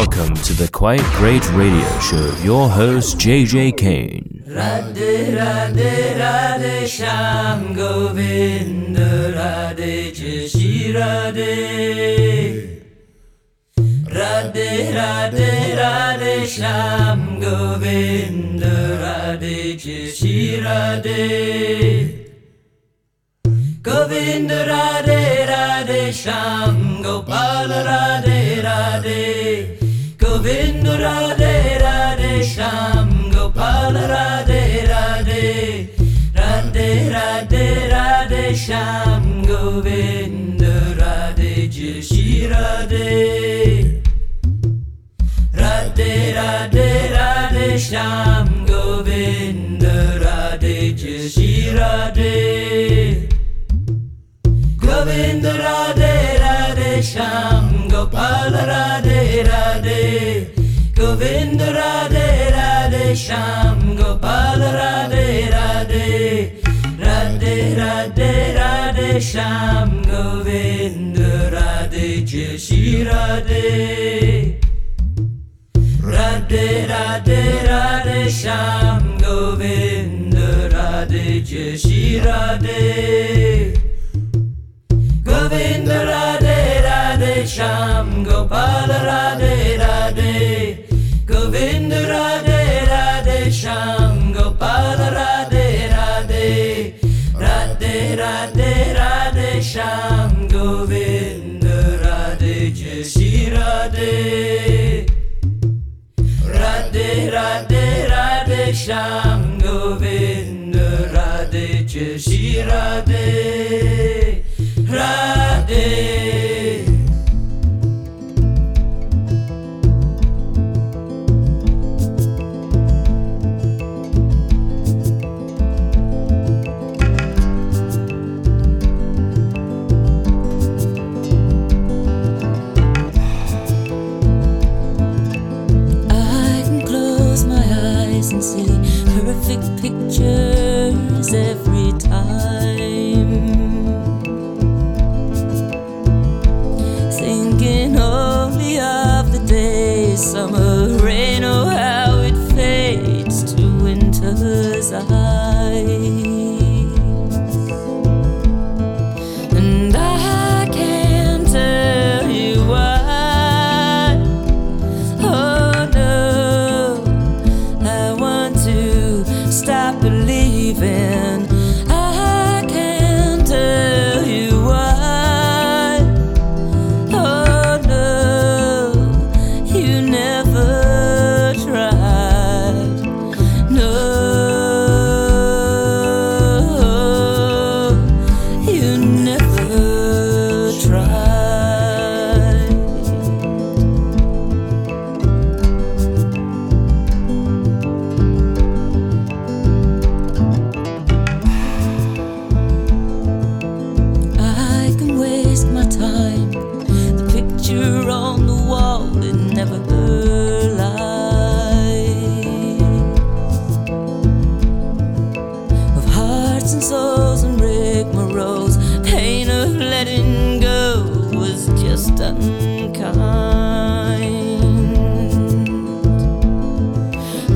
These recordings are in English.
Welcome to the Quite Great Radio Show. Your host, JJ Kane. Radhe Radhe Radhe Shyam Govind Radhe Radhe Radhe Radhe Radhe Shyam Govind Radhe Radhe Radhe Radhe Gopal Radhe Radhe Govind Radhe Radhe Shyam Gopal Radhe Radhe. Radhe Radhe Radhe Shyam Govind Radhe Jai Shri Radhe. Radhe Radhe Radhe Shyam Govind Radhe Jai Shri Radhe. Govind Radhe Radhe Shyam Gopal Radhe Radhe Govind Radhe Radhe Shyam Gopal Radhe Radhe Radhe Radhe Radhe Shyam Govind Radhe Jai Shri Radhe. Radhe Radhe Radhe Shyam Govind Radhe Jai Shri Radhe. Govind Radhe Radhe Shyam Gopal Radhe Radhe Govind Radhe Radhe Shyam Gopal Radhe Radhe Radhe Radhe Radhe Shyam Govind Radhe Jai Radhe. Radhe Radhe Radhe Shyam Govind Radhe Jai Shri Radhe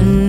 And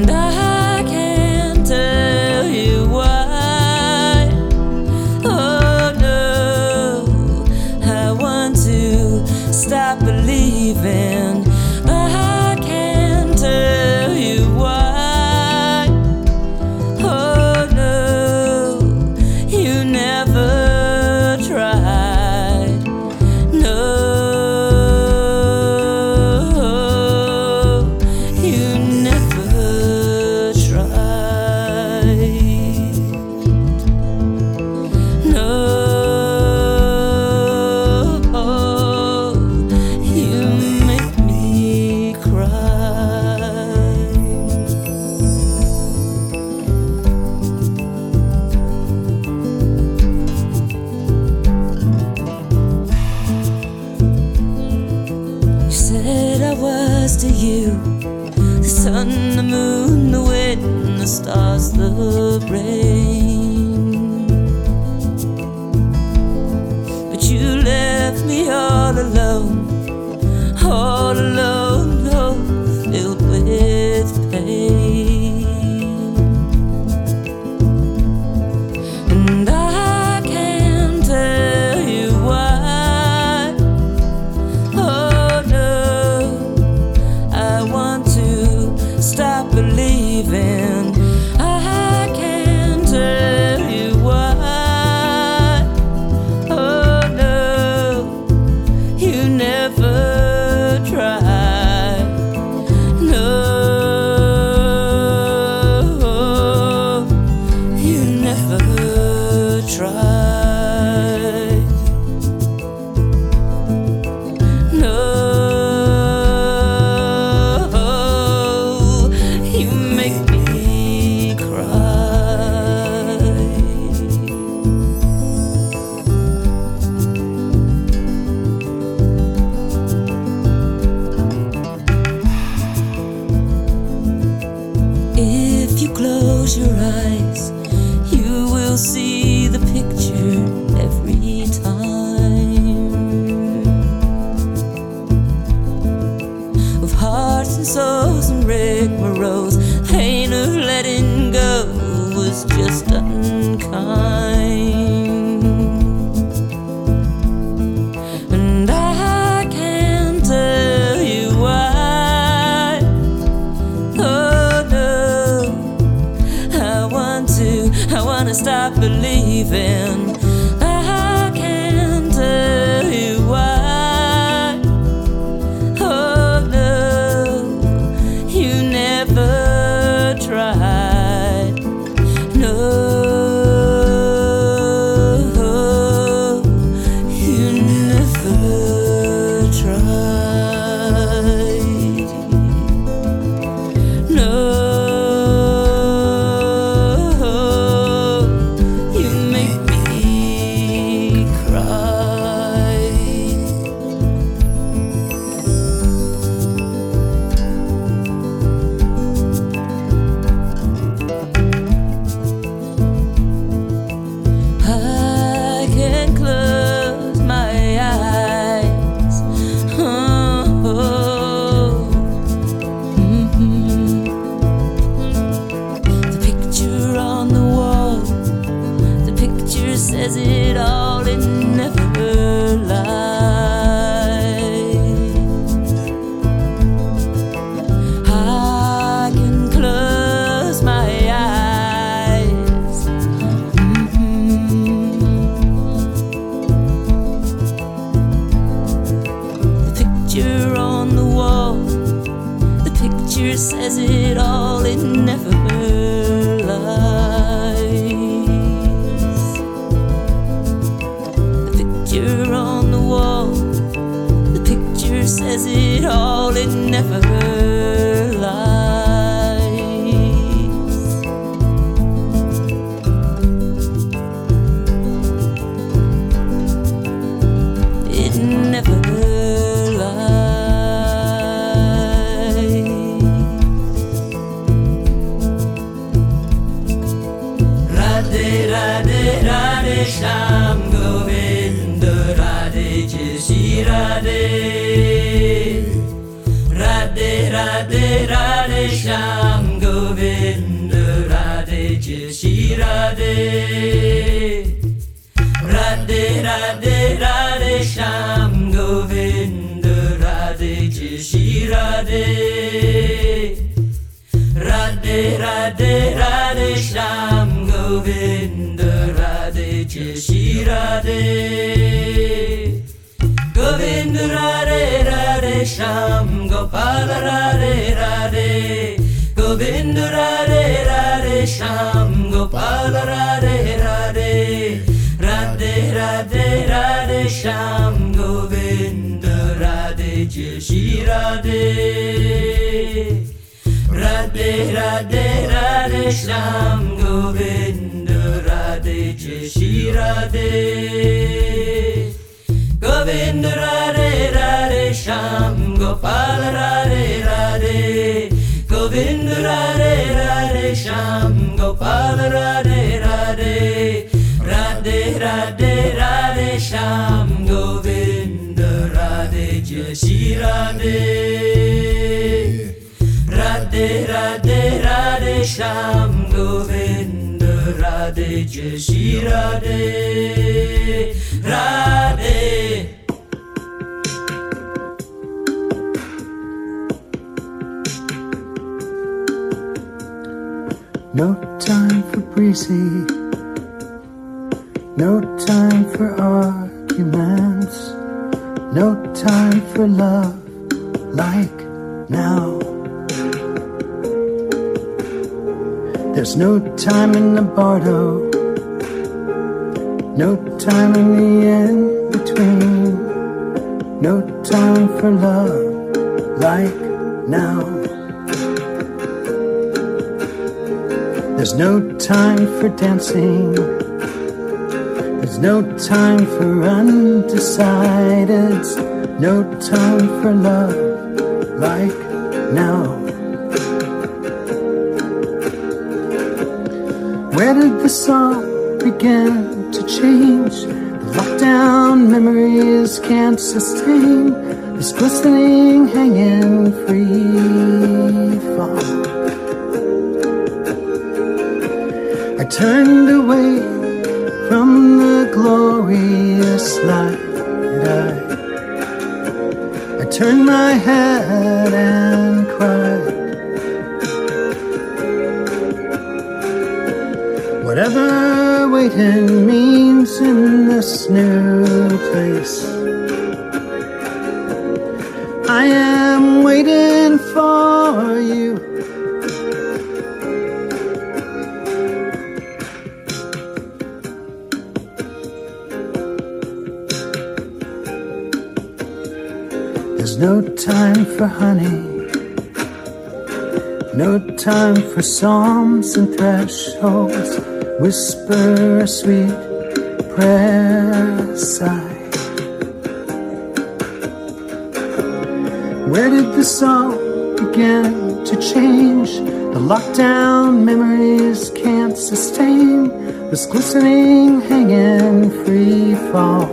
as it ball Radhe Radhe Radhe Radhe Radhe Shyam Govinda Radhe Joy Shri Radhe Radhe Radhe Radhe Shyam Govinda Radhe Joy Shri Radhe Govinda Radhe Radhe Shyam Gopal Radhe Radhe Govinda Radhe Radhe Shyam Gopala Radhe Radhe Radhe Radhe Radhe Shyam Govinda Radhe Jaya Shri Radhe Radhe Radhe Radhe Shyam Govinda Radhe Jaya Shri Radhe Radhe No time for breezy, no time for arguments, no time for love like now. There's no time in the bardo, no time in the in between, no time for love like now. There's no time for dancing. There's no time for undecideds. No time for love like now. Where did the song begin to change? The lockdown memories can't sustain this glistening, hanging free fall. I turned away from the glorious light. I, I turned my head and psalms and thresholds. Whisper a sweet prayer sigh. Where did the song begin to change? The lockdown memories can't sustain this glistening, hanging free fall.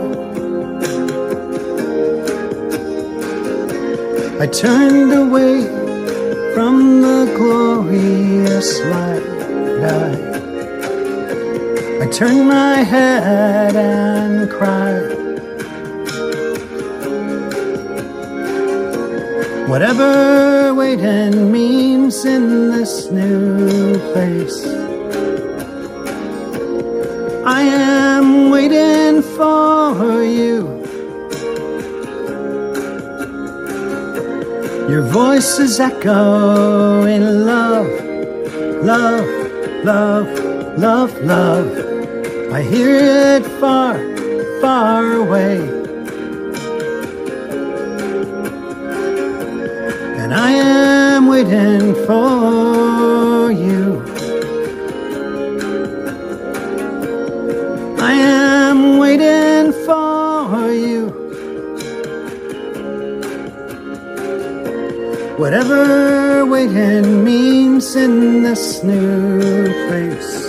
I turned away glorious light. I, turned my head and cried. Whatever waiting means in this new place, I am waiting for you. Your voices echo in love, love, love, love, love. I hear it far, far away. And I am waiting for you. I am waiting for you. Whatever waiting means in this new place.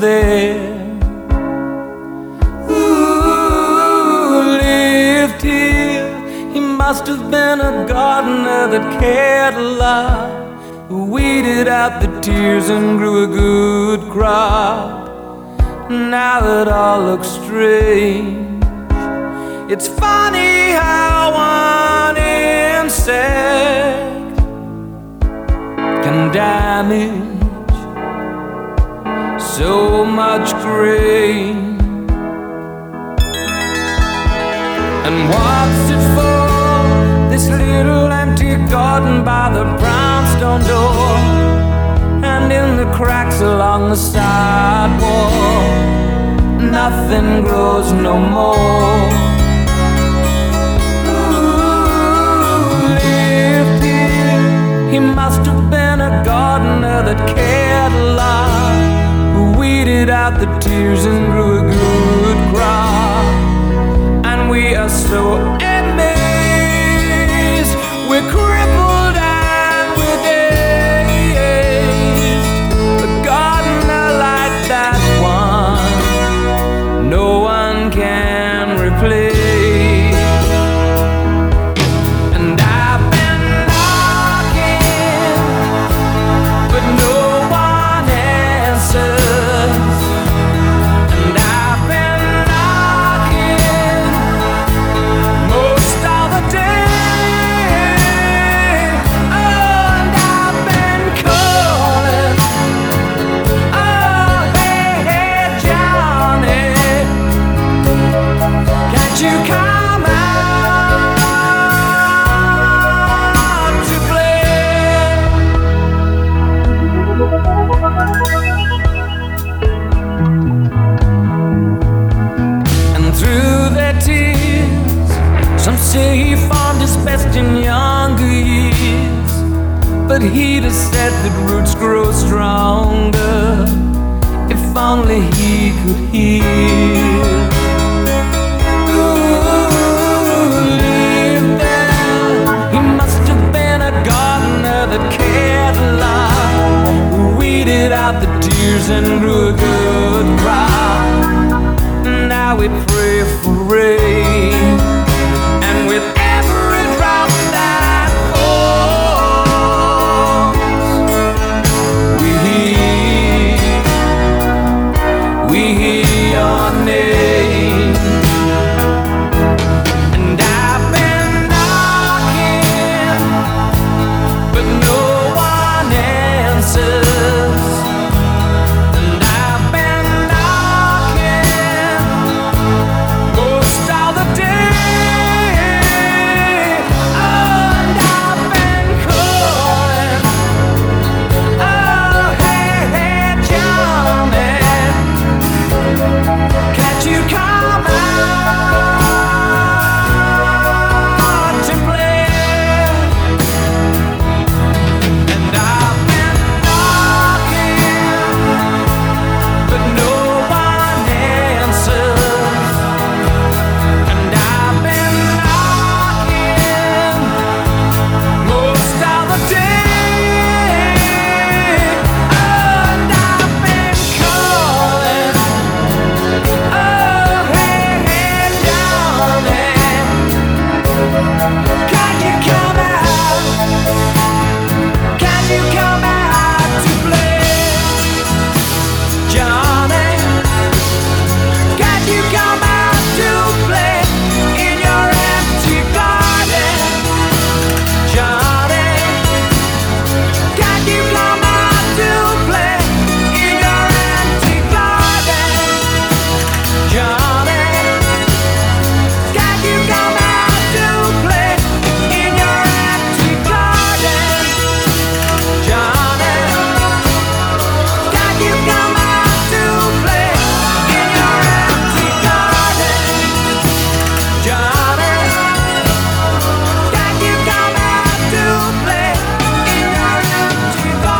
There. Who lived here? He must have been a gardener that cared a lot, who weeded out the tears and grew a good crop. Now it all looks strange. It's funny how one insect can damage so much grain. And what's it for? This little empty garden by the brownstone door. And in the cracks along the sidewalk. Nothing grows no more. He must have been the tears and and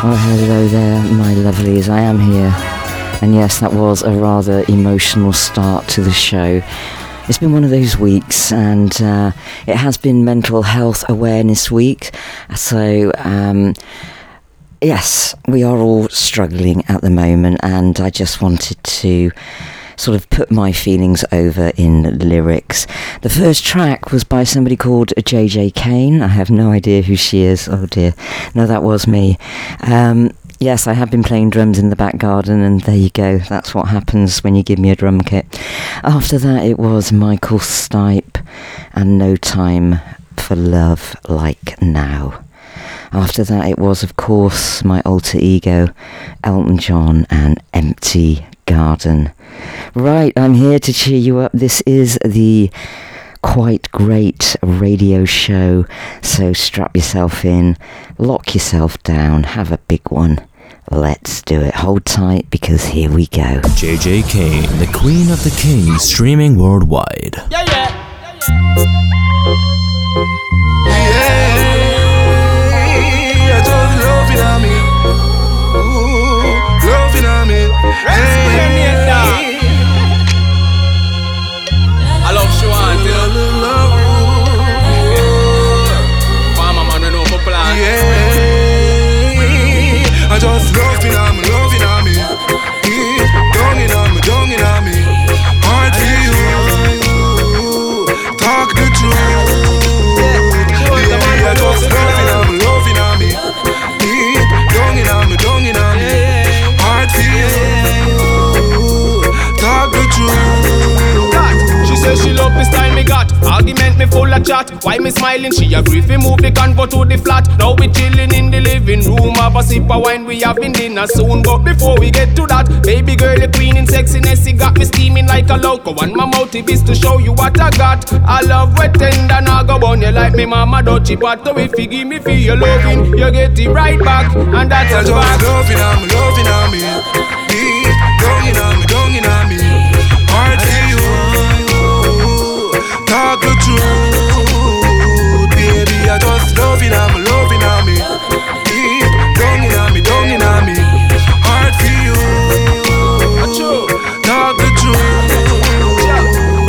Oh, hello there, my lovelies. I am here. And yes, that was a rather emotional start to the show. It's been one of those weeks, and uh, it has been Mental Health Awareness Week. So, um, yes, we are all struggling at the moment, and I just wanted to sort of put my feelings over in lyrics. The first track was by somebody called JJ Kane. I have no idea who she is. Oh dear. No, that was me. Um, yes, I have been playing drums in the back garden, and there you go. That's what happens when you give me a drum kit. After that, it was Michael Stipe and No Time for Love Like Now. After that, it was, of course, my alter ego, Elton John and Empty Garden. Right, I'm here to cheer you up. This is the quite great radio show, so strap yourself in, lock yourself down, have a big one, Let's do it. Hold tight because here we go. JJ Kane, the Queen of the Kings, streaming worldwide. Yeah, yeah. Yeah, She she love the style me got. Argument me full of chat. Why me smiling? She agree fi move the convo to the flat. Now we chilling in the living room. Have a sip of wine. We having dinner soon. But before we get to that, baby girl, the queen in sexiness. She got me steaming like a loco. And my motive is to show you what I got. I love wet tender. I go on you like me mama dutchy pot. So if you give me for your loving, you get it right back. And that's a fact. loving I'm loving on me. Talk the truth, baby. I just loving me, loving on me. Deep, donging on me, donging on me. Heart for you. Talk the truth.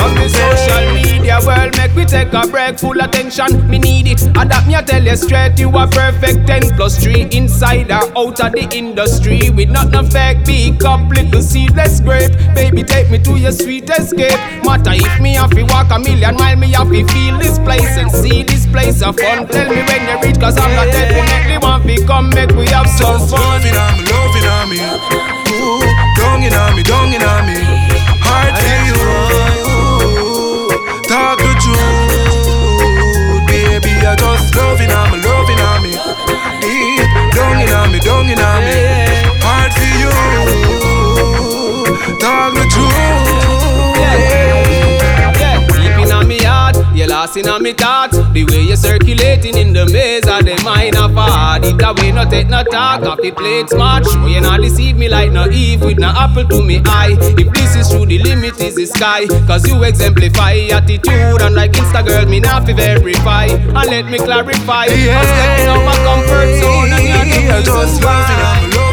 On the social media world, take a break, full attention. Me need it. Adapt me, I tell you straight, you are perfect. 10 plus 3 inside or out of the industry. With not no fake, big up, little seedless grape. Baby, take me to your sweet escape. Matter if me have to walk a million mile, me have to feel this place and see this place of fun. Tell me when you reach, cause I'm not definitely want to come, make we have some fun. loving on me, loving on me. Ooh, donging on me, donging on me. Heart for you. Loving on lost in me thoughts. The way you're circulating in the maze of the mind of hard. It away, no take no talk, off the plate smart. Show you not deceive me like no Eve with no apple to me eye. If this is true, the limit is the sky. Cause you exemplify attitude, and like Insta girl, me not fi verify. And let me clarify. Yeah. I'm stepping out my comfort zone, and you're Yeah, just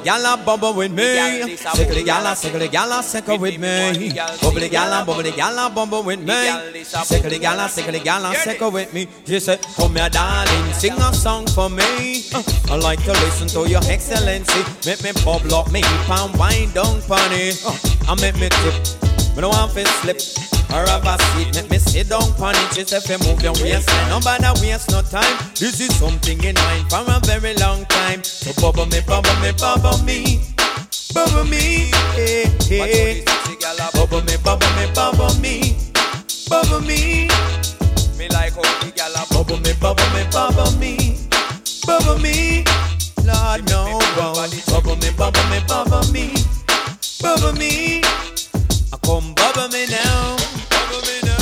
gala, bubble with me. Sickly gala, sickly gala, sickle with me. Bubbly gala, bubbly gala, bubble with me. Sickly gala, sickly gala, sickle with me. She said, Come here, darling, sing a song for me. Uh, I like to listen to your excellency. Make me bubble up me and wind down funny. Uh, I make me tip. Me don't want to slip or have a seat. Make me sit down on it. Just if you move your waistline, nobody waste no time. This is something in mind for a very long time. So bubble me, bubble me, bubble me, bubble me, eh, eh. hey, hey. Bubble me, bubble me, bubble me, bubble me. Me like how the gyal a bubble me, bubble me, bubble me, bubble me. Lord no, bubble me, bubble me, bubble me, bubble me. Come bubble me now, bubble me now.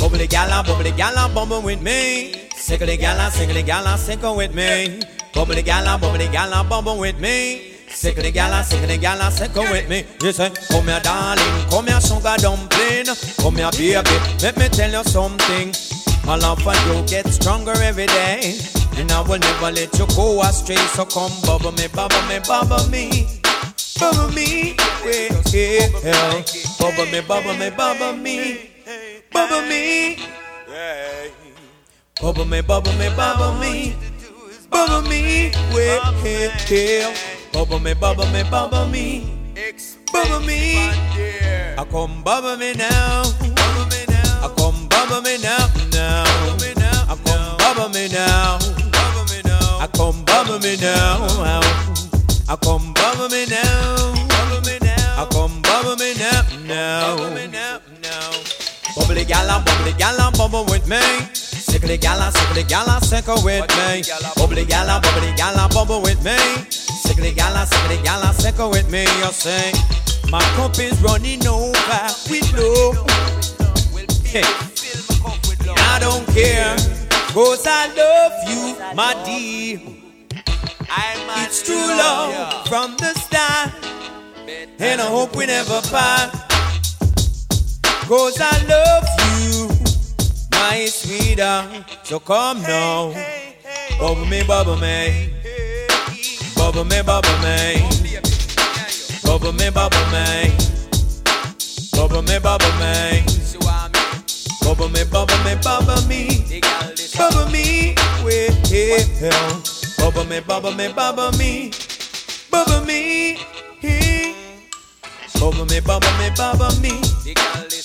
Bubbly gala, bubbly gala, bubble with me. Sickly gala, sickly gala, sickle with me. Bubbly gala, bubbly gala, bubble with me. Sickly gala, sickly gala, sickle with me. You say, come here, darling, come here, sugar dumpling. Come here, baby, let me tell you something. My love for you gets stronger every day. And I will never let you go astray. So come bubble me, bubble me, bubble me bubble me. Well, bubble me, bubble me, bubble me. Bubble me. Bubble me, bubble me, bubble me. Bubble me. Well, bubble me, bubble me, bubble me. Bubble me. I come bubble me now. I come bubble me now, now. I come bubble me now. I come bubble me now. I come bubble me now. Bother me now. I come bubble me now, now. Bubbly gal, bubbly gal, bubble with me. Sickly gal, sickly gal, sickle with me. Bubbly gal, bubbly gal, bubble with me. Sickly gal, sickly gal, sickle with me. You say, my cup is running over with love. Hey. I don't care, cause I love you, my dear. It's true love from the start. And I hope we never part. Cause I love you, my sweetheart. So come now. Bubble me, bubble me. Bubble me, bubble me. Bubble me, bubble me. Bubble me, bubble me. Bubble me, bubble me, bubble me. Bubble me, well. Bubba me, bubba me, bubba me, bubba me. Bubba me, bubba me, bubba me,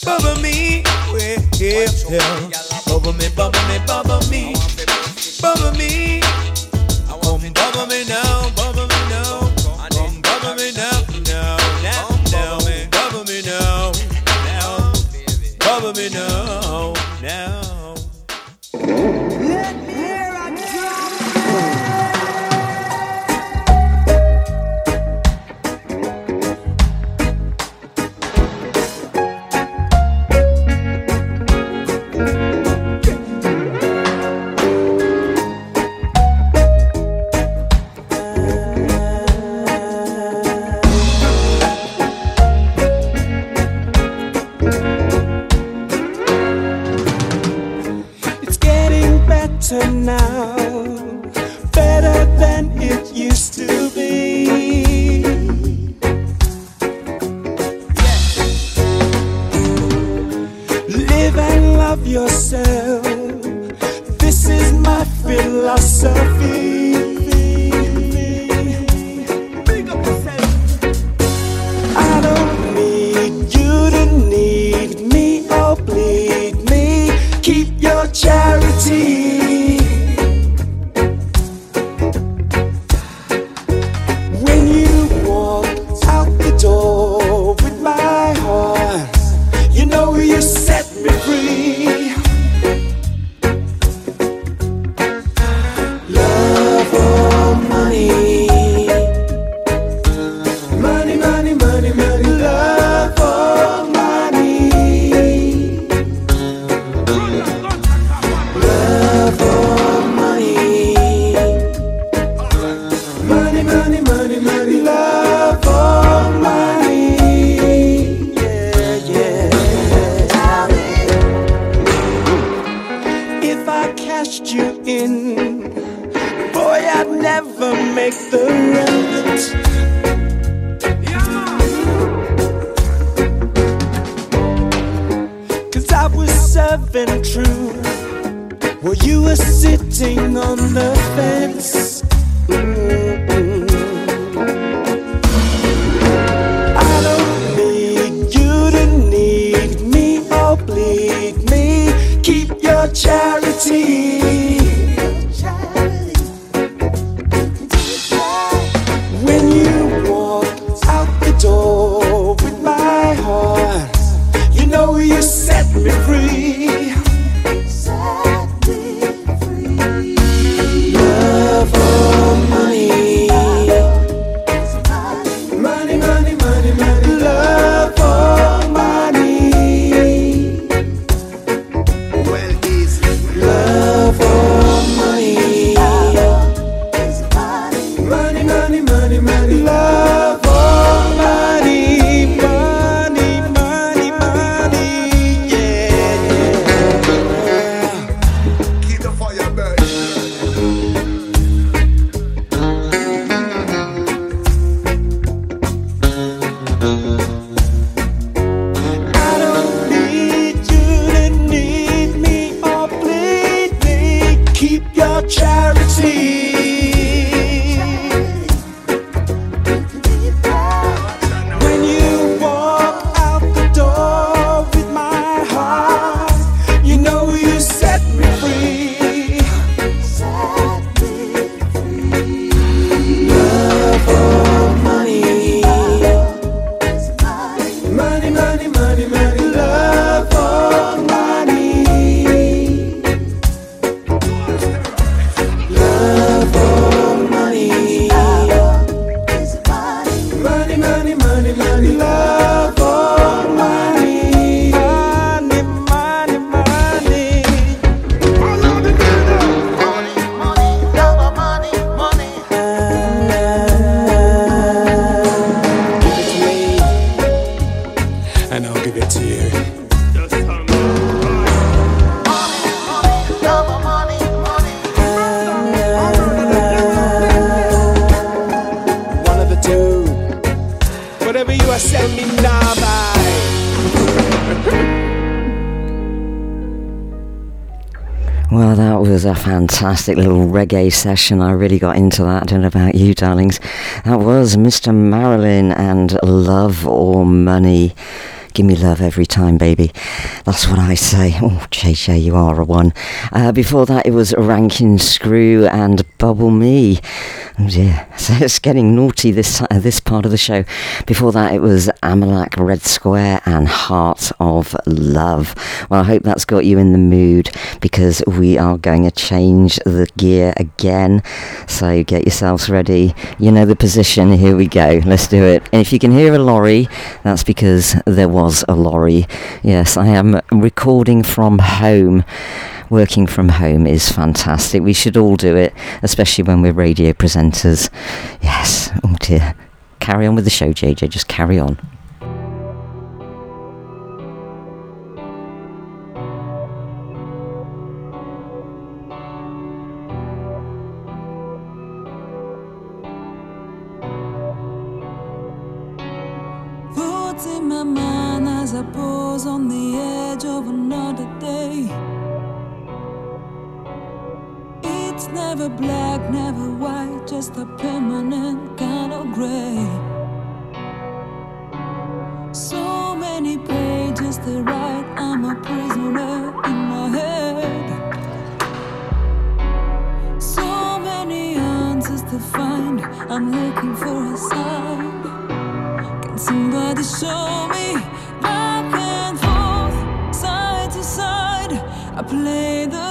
bubba me. Yeah, yeah. Bubba me, bubba me, bubba me, bubba me. break the rest. Fantastic little reggae session. I really got into that. I don't know about you, darlings. That was Mr. Marylyn and Love or Money. Give me love every time, baby. That's what I say. Oh, JJ, you are a one. Uh, before that, it was Rankin Scroo and Bubble Me. Oh dear, so it's getting naughty this uh, this part of the show. Before that, it was Amlak Redsquare and Heart of Love. Well, I hope that's got you in the mood because we are going to change the gear again. So get yourselves ready. You know the position. Here we go. Let's do it. And if you can hear a lorry, that's because there was a lorry. Yes, I am recording from home. Working from home is fantastic. We should all do it, especially when we're radio presenters. Yes. Oh dear. Carry on with the show, JJ. Just carry on. Thoughts in my mind as I pause on the edge of another day. Never black, never white, just a permanent kind of gray. So many pages to write, I'm a prisoner in my head. So many answers to find, I'm looking for a sign. Can somebody show me back and forth, side to side? I play the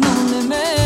no limit.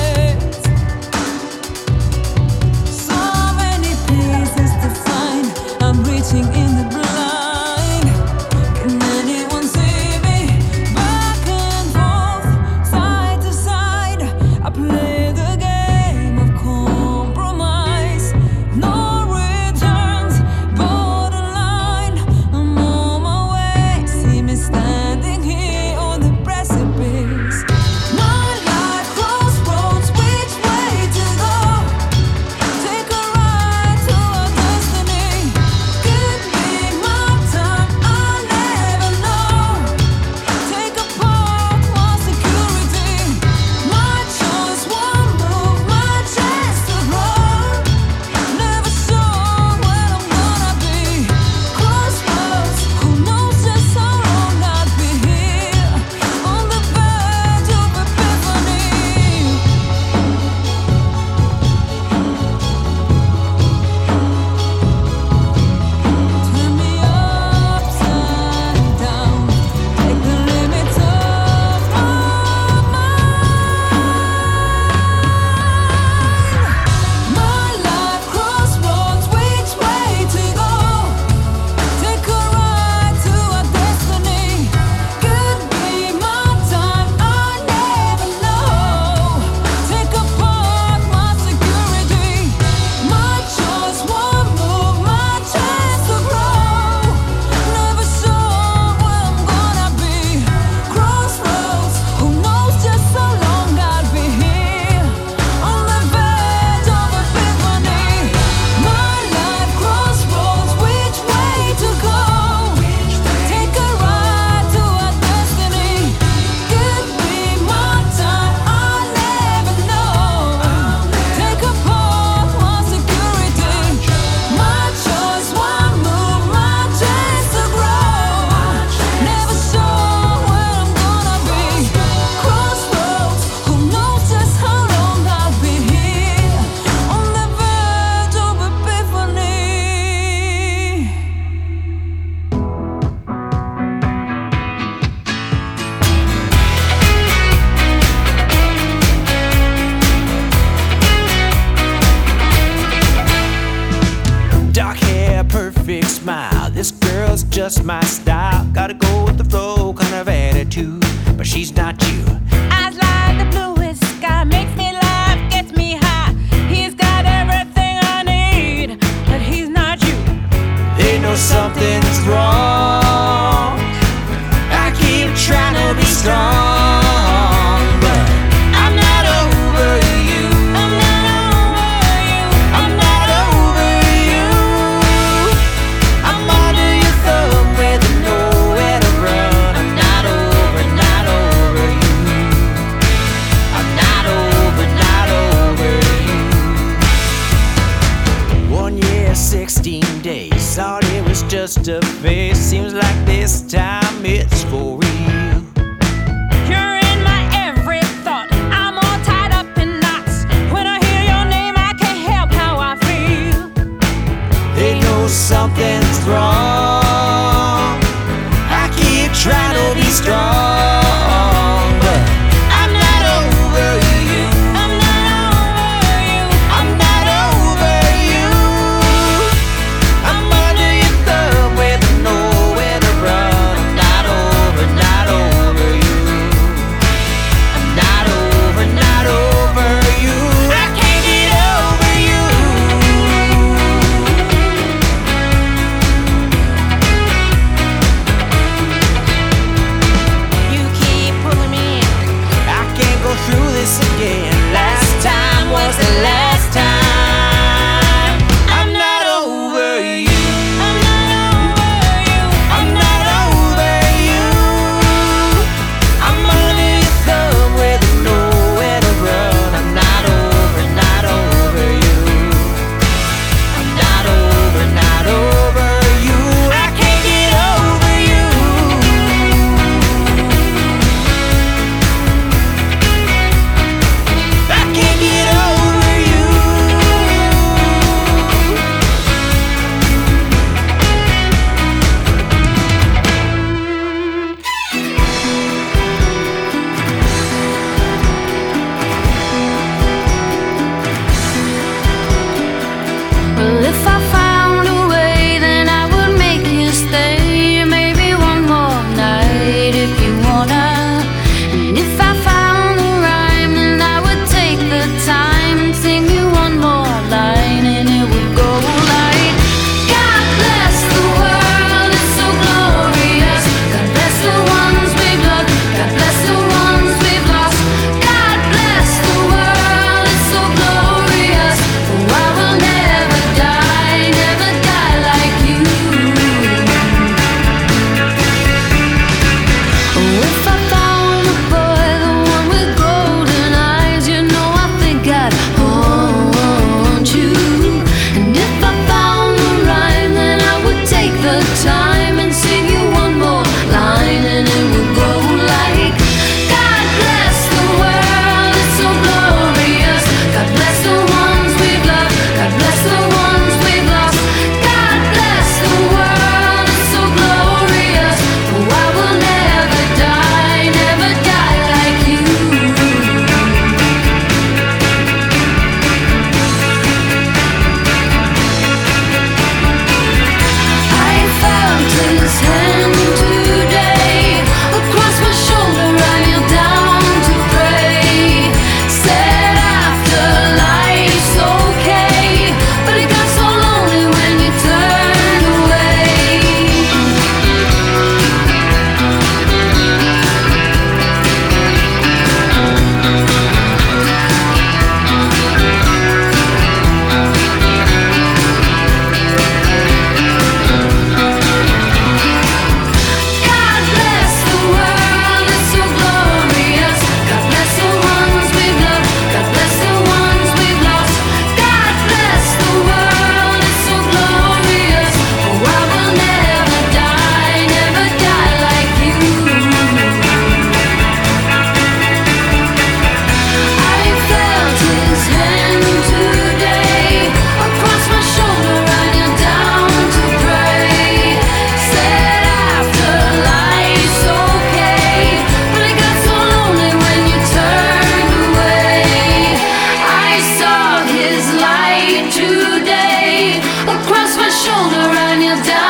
down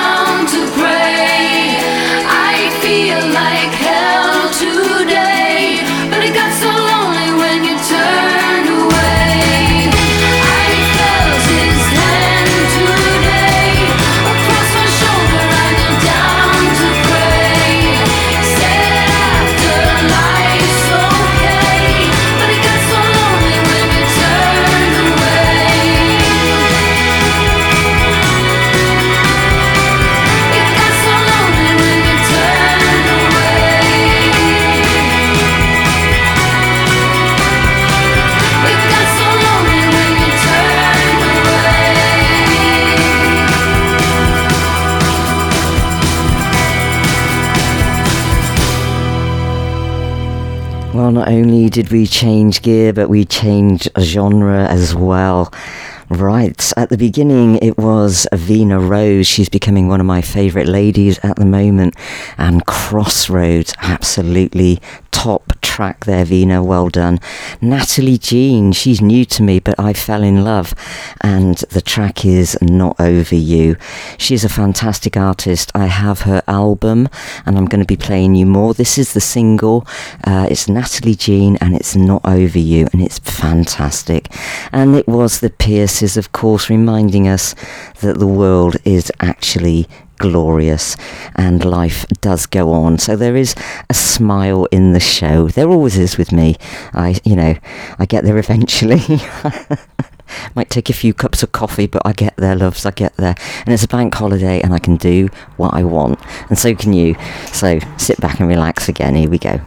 only did we change gear, but we changed genre as well. Right, at the beginning it was Vina Rose. She's becoming one of my favourite ladies at the moment. And Crossroads, absolutely top track there, Vina. Well done. Natale Jean, she's new to me, but I fell in love. And the track is Not Over You. She's a fantastic artist. I have her album and I'm going to be playing you more. This is the single. Uh, it's Natale Jean and it's Not Over You and it's fantastic. And it was the Pierces, of course, reminding us that the world is actually glorious and life does go on. So there is a smile in the show. There always is with me. I, you know, I get there eventually. Might take a few cups of coffee, but I get there, loves. I get there. And it's a bank holiday and I can do what I want. And so can you. So sit back and relax again. Here we go.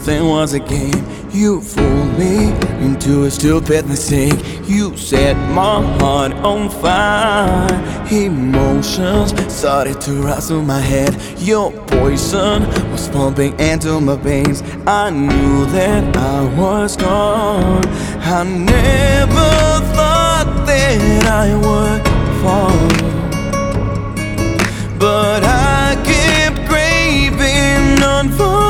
everything was a game. You fooled me into a stupid mistake. You set my heart on fire. Emotions started to rise through my head. Your poison was pumping into my veins. I knew that I was gone. I never thought that I would fall, but I kept craving on.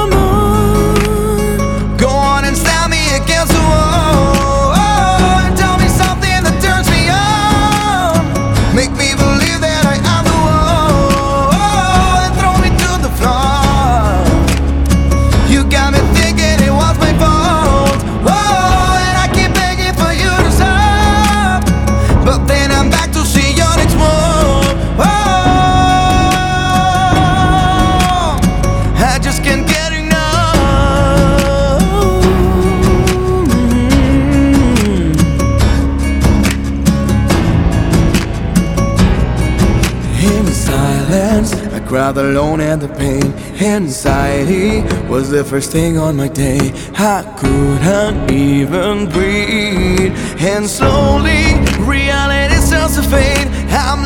not alone and the pain Anxiety was the first thing on my day. I couldn't even breathe. And slowly reality starts to fade. I'm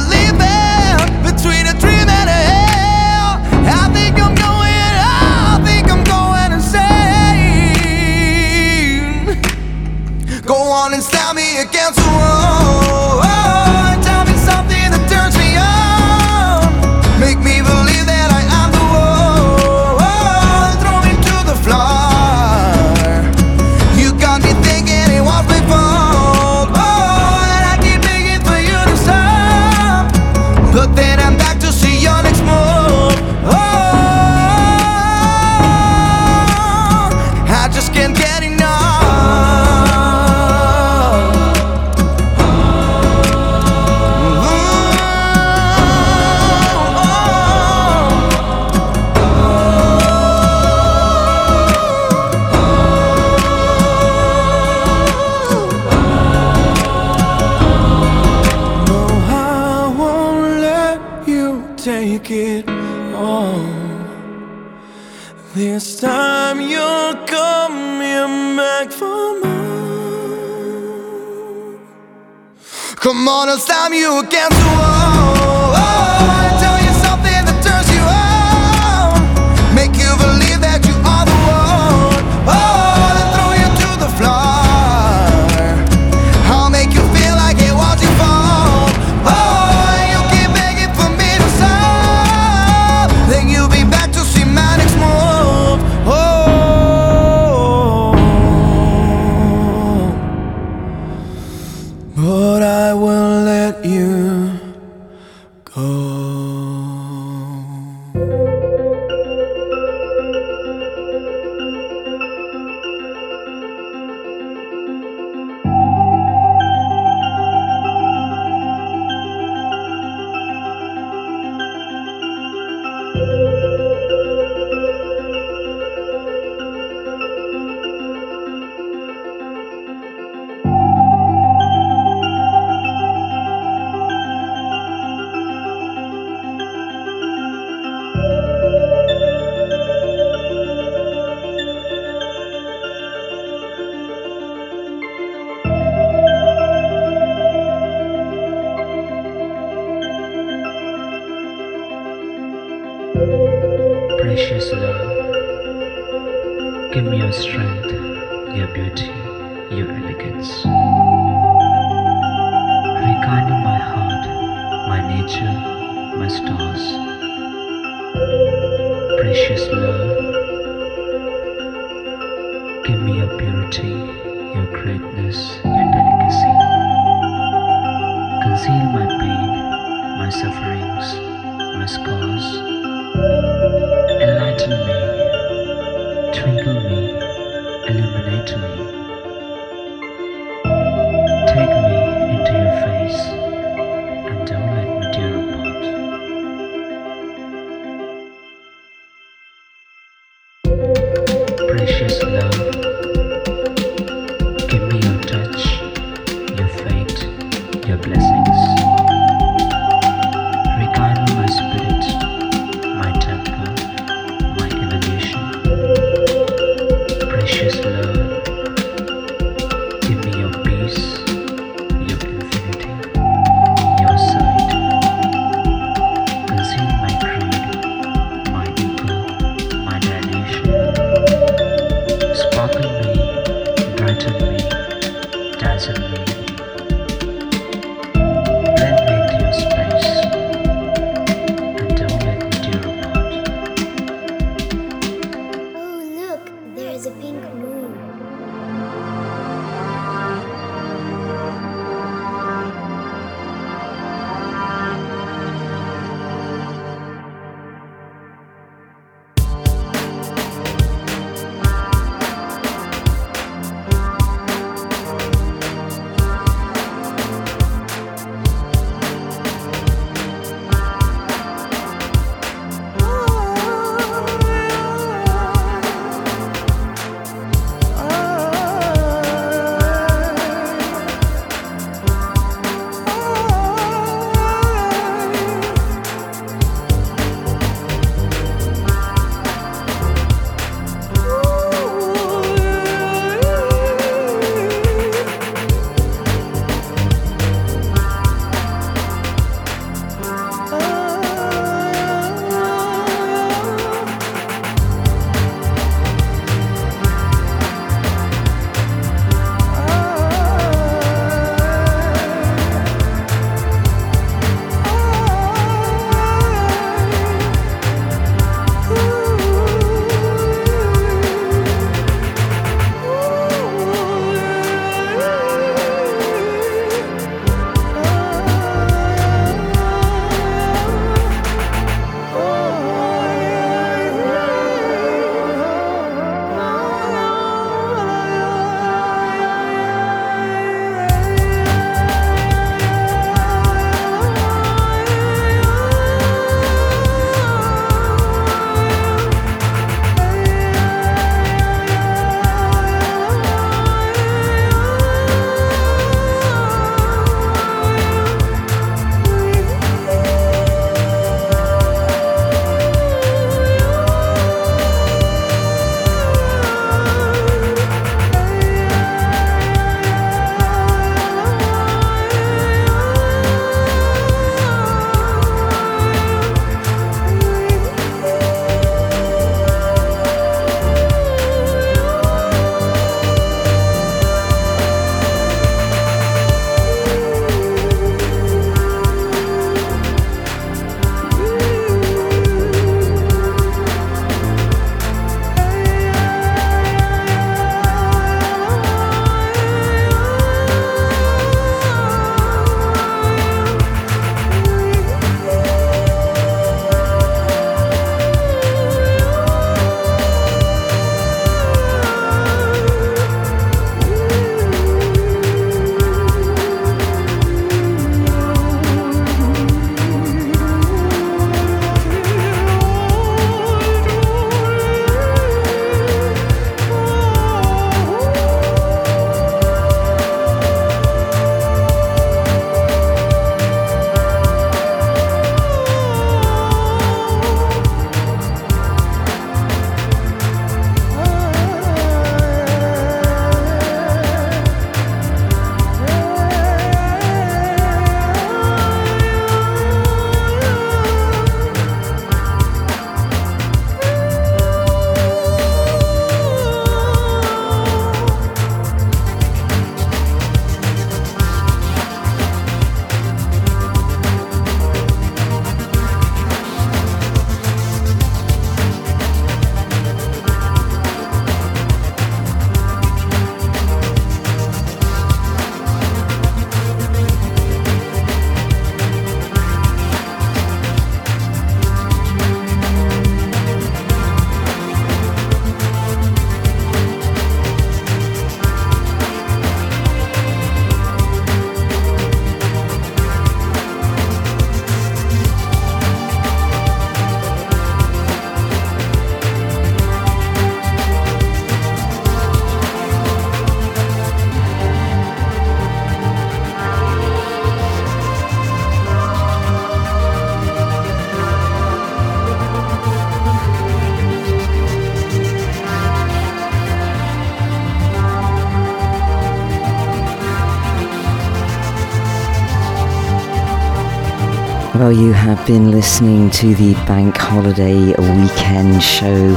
Well, you have been listening to the Bank Holiday Weekend Show.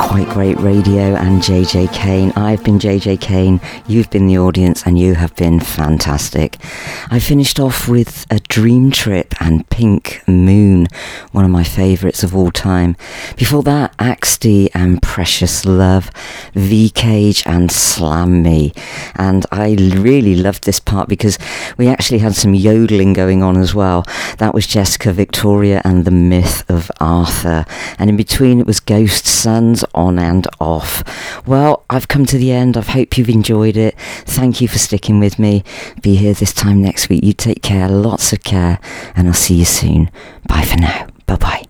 Quite great radio and JJ Kane. I've been JJ Kane, you've been the audience, and you have been fantastic. I finished off with a DreamTrip and Pink Moon, one of my favourites of all time. Before that, Axdy and Precious Love, VCAGE and Slam Me. And I really loved this part because we actually had some yodeling going on as well. That was Jessica Victoria and the Myth of Arthur. And in between it was Ghost Suns on and off. Well, I've come to the end. I hope you've enjoyed it. Thank you for sticking with me. Be here this time next week. You take care, lots of care, and I'll see you soon. Bye for now. Bye bye.